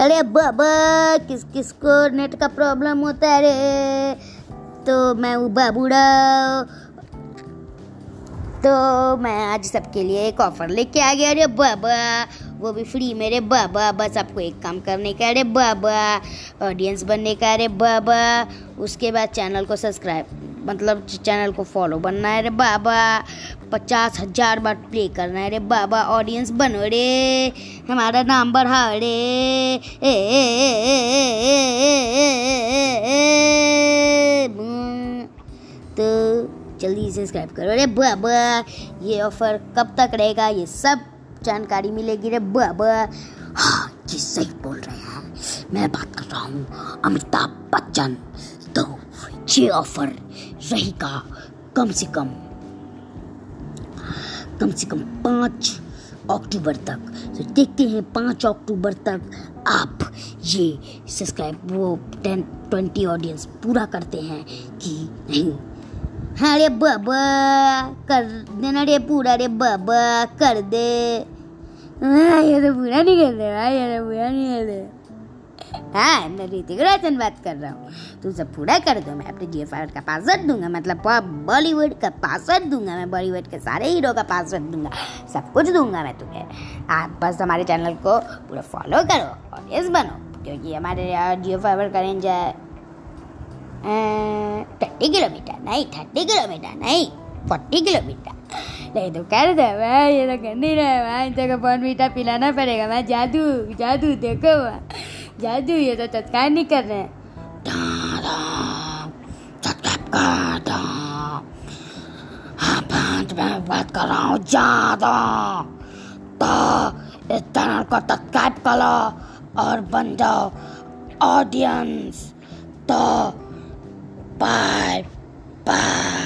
अरे बाबा किस किस को नेट का प्रॉब्लम होता है रे? तो मैं हूँ बाबूड़ा तो मैं आज सबके लिए एक ऑफ़र लेके आ गया अरे बाबा। वो भी फ्री मेरे बाबा। बस आपको एक काम करने का अरे बाबा। ऑडियंस बनने का अरे बाबा। उसके बाद चैनल को सब्सक्राइब मतलब चैनल को फॉलो बनना है रे बाबा पचास हज़ार बार प्ले करना है रे बाबा ऑडियंस बनो रे हमारा नाम बढ़ा रे तो जल्दी सब्सक्राइब करो रे बाबा ये ऑफ़र कब तक रहेगा ये सब जानकारी मिलेगी रे बाबा हाँ ये सही बोल रहे हैं मैं बात कर रहा हूँ अमिताभ बच्चन तो ये ऑफ़र रहेगा कम से कम कम से कम पाँच अक्टूबर तक। तो देखते हैं पाँच अक्टूबर तक आप ये सब्सक्राइब वो टेन ट्वेंटी ऑडियंस पूरा करते हैं कि नहीं। हाँ रे बाबा, कर देना रे पूरा रे बाबा, कर दे। हाँ ये तो पूरा नहीं कर दे भाई, ये तो पूरा नहीं कर दे। हाँ मैं ऋतिक रोशन बात कर रहा हूँ। तू सब पूरा कर दो, मैं अपने जी का पासवर्ड दूँगा मतलब बॉलीवुड का पासवर्ड दूँगा, मैं बॉलीवुड के सारे हीरो का पासवर्ड दूँगा, सब कुछ दूँगा मैं तुम्हें। आप बस हमारे चैनल को पूरा फॉलो करो ऑडियंस बनो, क्योंकि हमारे जियो फाइबर का रेंज है थर्टी किलोमीटर नहीं थर्टी किलोमीटर नहीं फोर्टी किलोमीटर नहीं तो कर दे भाई ये तो कर नहीं रहा भाई तेरे को मीठा पिलाना पड़ेगा मैं जादू जादू, देखो जादू, ये तो तत्काल नहीं कर रहे हैं। मैं बात कर रहा हूँ ज़्यादा तो इस चैनल को सब्सक्राइब करो और बन जाओ ऑडियंस तो बाय बाय